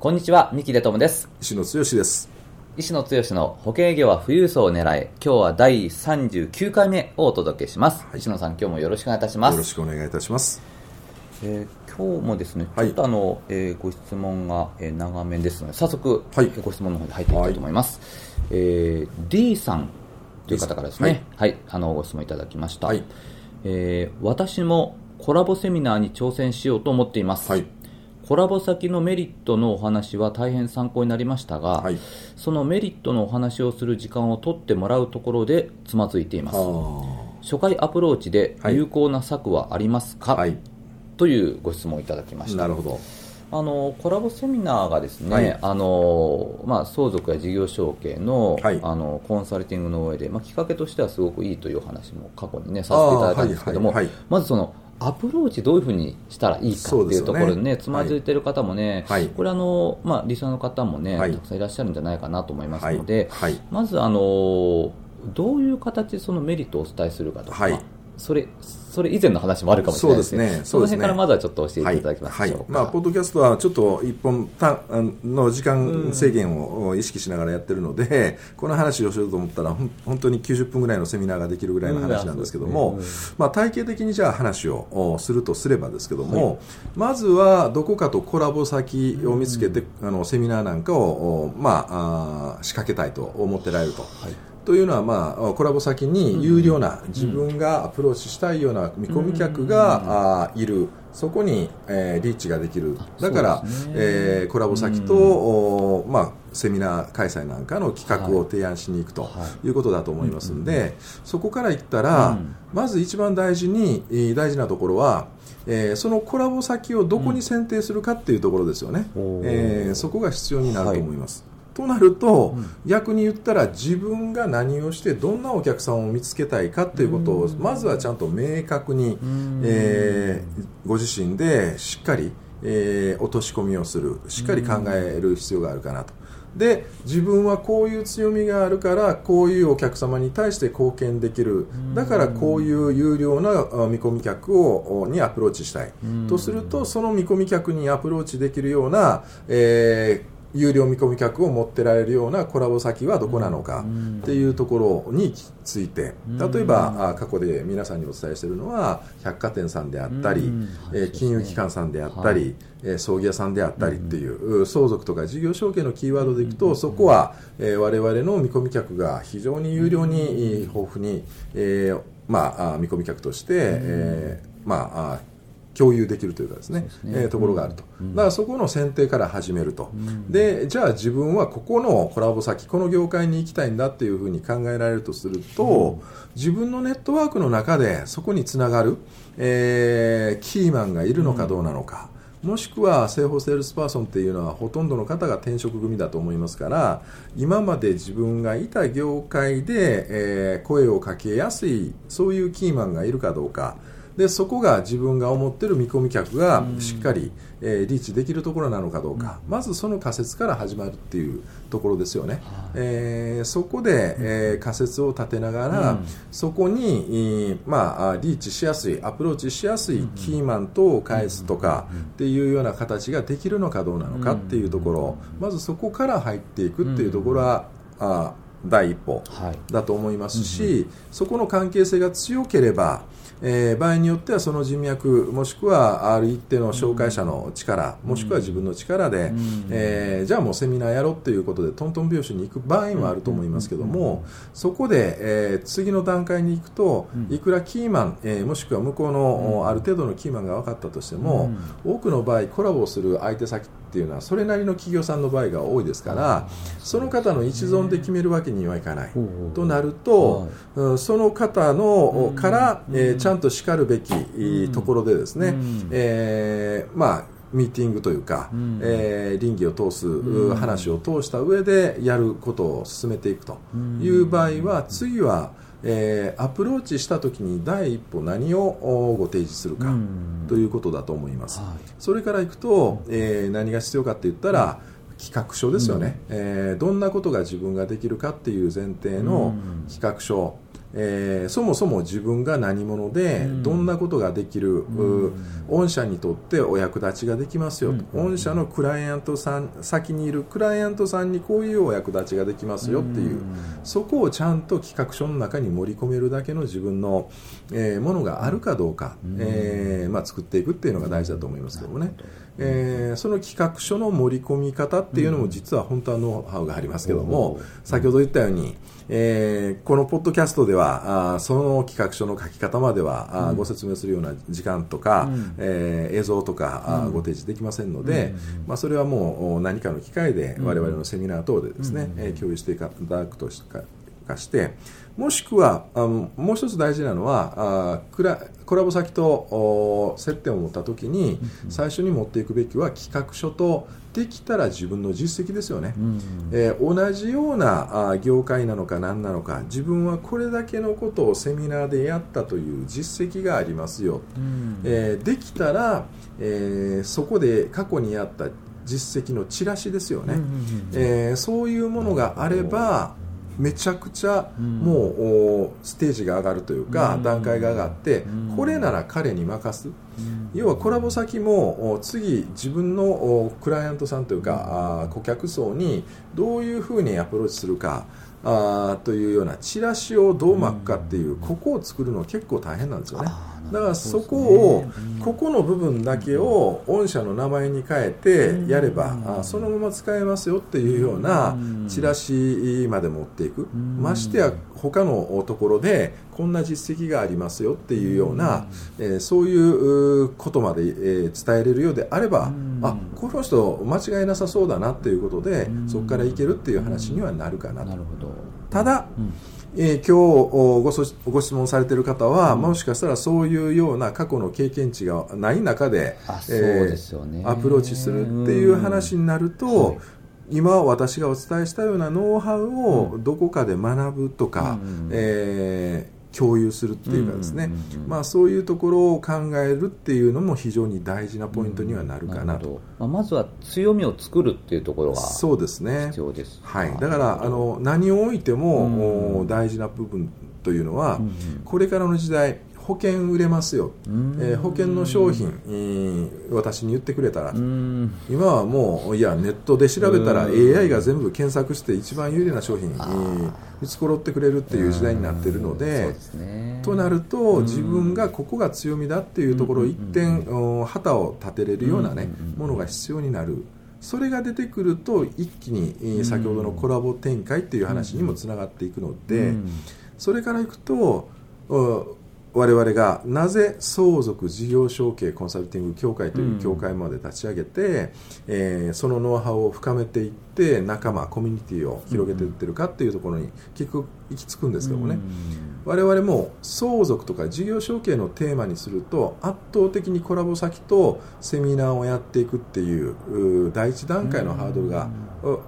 こんにちは三木出友です。石野剛です。石野剛の保険営業は富裕層を狙い今日は第39回目をお届けします、はい、石野さん今日もよろしくお願いいたします。よろしくお願いいたします。えー、今日もですね、ちょっとあの、えー、ご質問が、えー、長めですので、早速、はい、ご質問の方に入っていきたいと思います。はい、えー、D さんという方からですね、はい、はい、あの、ご質問いただきました。はい、えー、私もコラボセミナーに挑戦しようと思っています。はい、コラボ先のメリットのお話は大変参考になりましたが、はい、そのメリットのお話をする時間を取ってもらうところでつまずいています。初回アプローチで有効な策はありますか、はい、というご質問をいただきました。なるほど。あのコラボセミナーがですね、はい、あのまあ、相続や事業承継のはい、あのコンサルティングの上で、まあ、きっかけとしてはすごくいいという話も過去に、ね、させていただいたんですけども、はい。まずそのアプローチどういうふうにしたらいいかっていうところにね、つまずいてる方もね、はい、これあの、まあ、リスナーの方もね、はい、たくさんいらっしゃるんじゃないかなと思いますので、はい、まずあの、どういう形でそのメリットをお伝えするかとか、それそれ以前の話もあるかもしれないですね。そうですね。その辺からまずはちょっと教えていただきますでしょうか。はい、まあ、ポッドキャストはちょっと一本たの時間制限を意識しながらやってるので、この話をしようと思ったら、本当に90分ぐらいのセミナーができるぐらいの話なんですけども、まあ、体系的にじゃあ話をするとすればですけども、はい、まずはどこかとコラボ先を見つけて、あのセミナーなんかを、まあ、あ仕掛けたいと思ってられると。はいというのは、まあ、コラボ先に有料な、自分がアプローチしたいような見込み客が、あいる。そこに、えー、リーチができる。だから、ね。えー、コラボ先と、おまあ、セミナー開催なんかの企画を提案しに行くとい。うことだと思いますので、そこから言ったら、まず一番大事に大事なところは、えー、そのコラボ先をどこに選定するかっていうところですよね、うん、えー、そこが必要になると思います。はいとなると、うん、逆に言ったら自分が何をしてどんなお客さんを見つけたいかということをまずはちゃんと明確に、えー、ご自身でしっかり、えー、落とし込みをする。しっかり考える必要があるかなと。で自分はこういう強みがあるからこういうお客様に対して貢献できる。だからこういう有料な見込み客をにアプローチしたい。とするとその見込み客にアプローチできるような、えー有料見込み客を持ってられるようなコラボ先はどこなのかっていうところについて例えば過去で皆さんにお伝えしているのは百貨店さんであったり金融機関さんであったり葬儀屋さんであったりっていう相続とか事業承継のキーワードでいくとそこは我々の見込み客が非常に有料に豊富にまあ見込み客としてまあ共有できるというかですね、ね。えー、ところがあると、うん、だからそこの選定から始めると、うん、でじゃあ自分はここのコラボ先この業界に行きたいんだっていうふうに考えられるとすると、うん、自分のネットワークの中でそこにつながる、えー、キーマンがいるのかどうなのか、もしくは生保セールスパーソンっていうのはほとんどの方が転職組だと思いますから今まで自分がいた業界で、えー、声をかけやすいそういうキーマンがいるかどうかでそこが自分が思ってる見込み客がしっかり、えー、リーチできるところなのかどうか、まずその仮説から始まるっていうところですよね、えー、そこで、えー、仮説を立てながら、そこに、まあ、リーチしやすいアプローチしやすいキーマンとを返すとかっていうような形ができるのかどうなのかっていうところ。まずそこから入っていくっていうところは、あ第一歩だと思いますし、そこの関係性が強ければえー、場合によってはその人脈もしくはある一定の紹介者の力、もしくは自分の力で、えー、じゃあもうセミナーやろうということでトントン拍子に行く場合もあると思いますけども、そこで、えー、次の段階に行くといくらキーマン、えー、もしくは向こうのある程度のキーマンが分かったとしても、多くの場合コラボする相手先っていうのはそれなりの企業さんの場合が多いですからその方の一存で決めるわけにはいかない。となるとその方のから、えー、ちゃんとしかるべきところでですね、えー、まあミーティングというか、うん、えー、倫理を通す、うん、話を通した上でやることを進めていくという場合は、次は、えー、アプローチした時に第一歩何をご提示するかということだと思います、はい、それからいくと、えー、何が必要かって言ったら、企画書ですよね、うん、えー、どんなことが自分ができるかっていう前提の企画書、えー、そもそも自分が何者で、どんなことができる、うん、御社にとってお役立ちができますよ、うん、御社のクライアントさん先にいるクライアントさんにこういうお役立ちができますよっていう、うん、そこをちゃんと企画書の中に盛り込めるだけの自分の、えー、ものがあるかどうか、うん、えー、まあ、作っていくっていうのが大事だと思いますけどもね。えー、その企画書の盛り込み方っていうのも実は本当はノウハウがありますけども、先ほど言ったように、えー、このポッドキャストではあその企画書の書き方までは、あご説明するような時間とか、うん、えー、映像とか、あご提示できませんので、まあ、それはもう何かの機会で我々のセミナー等でですね、え共有していただくとしかしてもしくはあのもう一つ大事なのはあクラコラボ先と接点を持った時に最初に持っていくべきは企画書とできたら自分の実績ですよね、うん、えー、同じようなあ業界なのか何なのか自分はこれだけのことをセミナーでやったという実績がありますよ、うん、えー、できたら、えー、そこで過去にやった実績のチラシですよね、えそういうものがあればめちゃくちゃもうステージが上がるというか段階が上がってこれなら彼に任す。要はコラボ先も次自分のクライアントさんというか顧客層にどういうふうにアプローチするかあというようなチラシをどう巻くかっていうここを作るのは結構大変なんですよね。だからそこを、ここの部分だけを御社の名前に変えてやれば、あそのまま使えますよっていうようなチラシまで持っていく、ましてや他のところでこんな実績がありますよっていうような、えそういうことまで、え伝えれるようであれば、あこの人間違いなさそうだなっていうことで、そこからいけるっていう話にはなるかなと。ただ、えー、今日ごご質問されている方は、うん、もしかしたらそういうような過去の経験値がない中でえアプローチするっていう話になると、はい、今私がお伝えしたようなノウハウをどこかで学ぶとか、うん、えー共有するっていうかですね、まあ、そういうところを考えるっていうのも非常に大事なポイントにはなるかなと、まあ、まずは強みを作るっていうところがそうですね。必要です、はい、だからあの何をおいても、大事な部分というのは、これからの時代保険売れますよ、えー、保険の商品、えー、私に言ってくれたら。今はもういやネットで調べたら AI が全部検索して一番有利な商品、えー、見つころってくれるっていう時代になっているので、ね、となると自分がここが強みだっていうところを一点旗を立てれるような、ね、ものが必要になる。それが出てくると一気に先ほどのコラボ展開っていう話にもつながっていくので、それからいくと我々がなぜ相続事業承継コンサルティング協会という協会まで立ち上げて、うん、えー、そのノウハウを深めていって仲間コミュニティを広げていってるかっていうところに結局行き着くんですけどもね、うん、我々も相続とか事業承継のテーマにすると圧倒的にコラボ先とセミナーをやっていくっていう第一段階のハードルが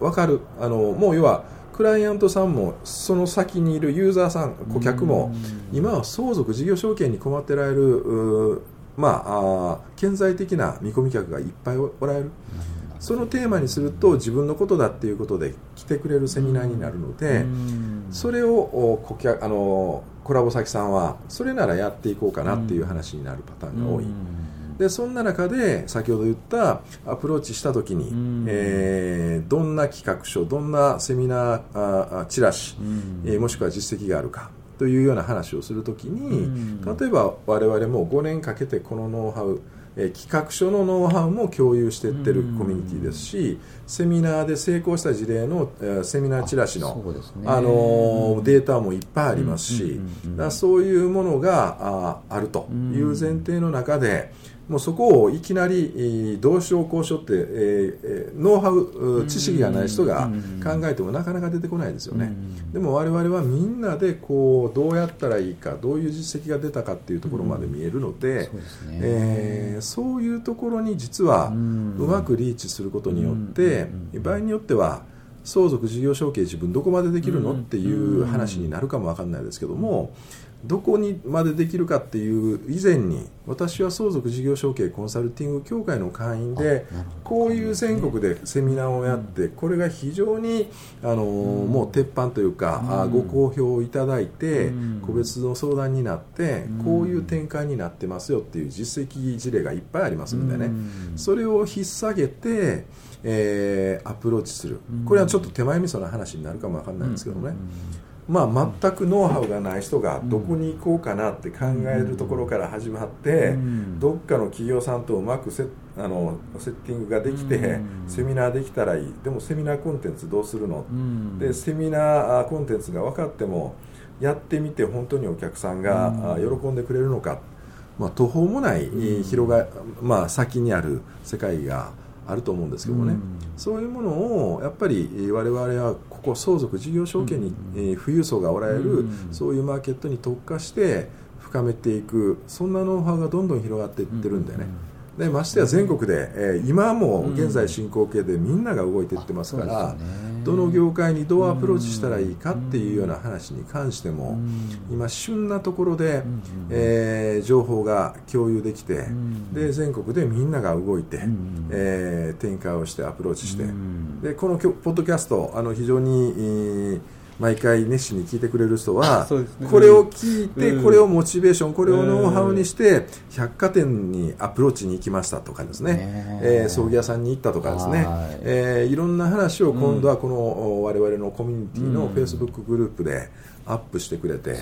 分かる。あのもう要はクライアントさんもその先にいるユーザーさん顧客も今は相続事業承継に困ってられるまあ顕在的な見込み客がいっぱいおられる。そのテーマにすると自分のことだっていうことで来てくれるセミナーになるのでそれを顧客あのコラボ先さんはそれならやっていこうかなっていう話になるパターンが多い。でそんな中で先ほど言ったアプローチした時に、うん、えー、どんな企画書どんなセミナーあチラシ、うん、えー、もしくは実績があるかというような話をするときに、うん、例えば我々も5年かけてこのノウハウえ企画書のノウハウも共有していってるコミュニティですし、セミナーで成功した事例の、えセミナーチラシのあ、ね、のデータもいっぱいありますし、そういうものがああるという前提の中で、もうそこをいきなりどうしようこうしようって、えー、ノウハウ知識がない人が考えてもなかなか出てこないですよね、でも我々はみんなでこうどうやったらいいかどういう実績が出たかっていうところまで見えるので,、そうえそういうところに実はうまくリーチすることによって、場合によっては相続事業承継自分どこまでできるのっていう話になるかも分かんないですけども、どこにまでできるかっていう以前に私は相続事業承継コンサルティング協会の会員でこういう全国でセミナーをやってこれが非常にあのもう鉄板というかご好評いただいて個別の相談になってこういう展開になってますよっていう実績事例がいっぱいありますのでね。それを引っ提げてえー、アプローチする。これはちょっと手前味噌な話になるかもわかんないんですけどね、まあ、全くノウハウがない人がどこに行こうかなって考えるところから始まって、どっかの企業さんとうまくセあのセッティングができて、セミナーできたらいい。でもセミナーコンテンツどうするの、でセミナーコンテンツが分かってもやってみて本当にお客さんが喜んでくれるのか、まあ、途方もない広が、まあ、先にある世界があると思うんですけどもね、うん、そういうものをやっぱり我々はここ相続事業承継に、うん、富裕層がおられる、うん、そういうマーケットに特化して深めていく。そんなノウハウがどんどん広がっていってるんでね、でましてや全国で、えー、今も現在進行形でみんなが動いていってますから、どの業界にどうアプローチしたらいいかっていうような話に関しても、今旬なところで、えー、情報が共有できて、で全国でみんなが動いて、えー、展開をしてアプローチして、でこのポッドキャストあの非常に、えー毎回熱心に聞いてくれる人は、ね、これを聞いて、これをモチベーションこれをノウハウにして百貨店にアプローチに行きましたとかですね、え。ー、葬儀屋さんに行ったとかですね、えー、いろんな話を今度はこの我々のコミュニティのフェイスブックグループで、アップしてくれて、ね、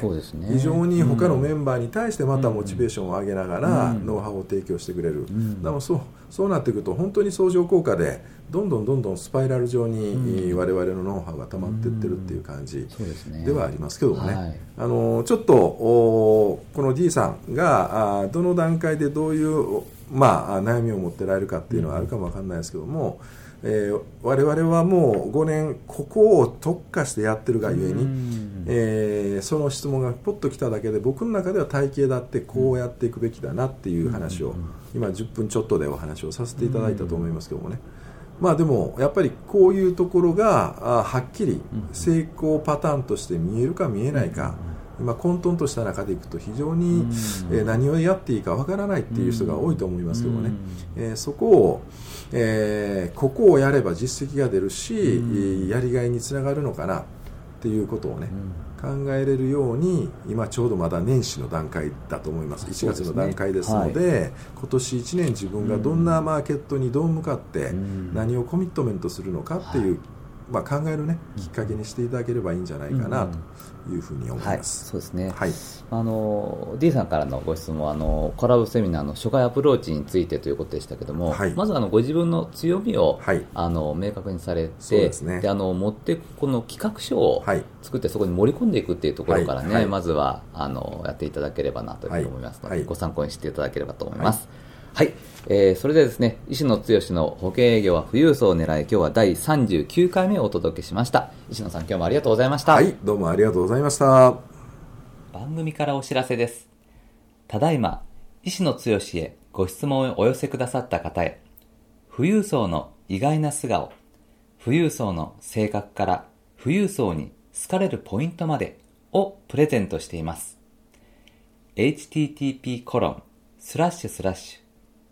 非常に他のメンバーに対してまたモチベーションを上げながら、ノウハウを提供してくれる、うん、だからそうそうなってくると本当に相乗効果でどんどんどんどんスパイラル上に我々のノウハウが溜まっていってるっていう感じではありますけどもね、はい、あのちょっとこの D さんがどの段階でどういう、まあ、悩みを持ってられるかっていうのはあるかもわかんないですけども、うんえー、我々はもう5年ここを特化してやってるがゆえに、えー、その質問がポッと来ただけで僕の中では体系だってこうやっていくべきだなっていう話を今10分ちょっとでお話をさせていただいたと思いますけどもね。まあでもやっぱりこういうところがはっきり成功パターンとして見えるか見えないか、今混沌とした中でいくと非常に、え何をやっていいかわからないっていう人が多いと思いますけどもね、えそこをえー、ここをやれば実績が出るし、うん、やりがいにつながるのかなっていうことをね、うん、考えれるように今ちょうどまだ年始の段階だと思います。1月の段階ですので、ね。はい、今年1年自分がどんなマーケットにどう向かって何をコミットメントするのかっていう、まあ、考えるねきっかけにしていただければいいんじゃないかなというふうに思います、はい、そうですね、はい、あの D さんからのご質問あのコラボセミナーの初回アプローチについてということでしたけども、はい、まずあのご自分の強みを、はい、あの明確にされてで、ね、あの持ってこの企画書を作ってそこに盛り込んでいくっていうところからね、まずはあのやっていただければなというふうに思いますので、ご参考にしていただければと思います。はい。えー、それでですね、石野剛の保険営業は富裕層を狙い、今日は第39回目をお届けしました。石野さん、今日もありがとうございました。はい、どうもありがとうございました。番組からお知らせです。ただいま、石野剛へご質問をお寄せくださった方へ、富裕層の意外な素顔、富裕層の性格から富裕層に好かれるポイントまでをプレゼントしています。http コロンスラッシュスラッシュ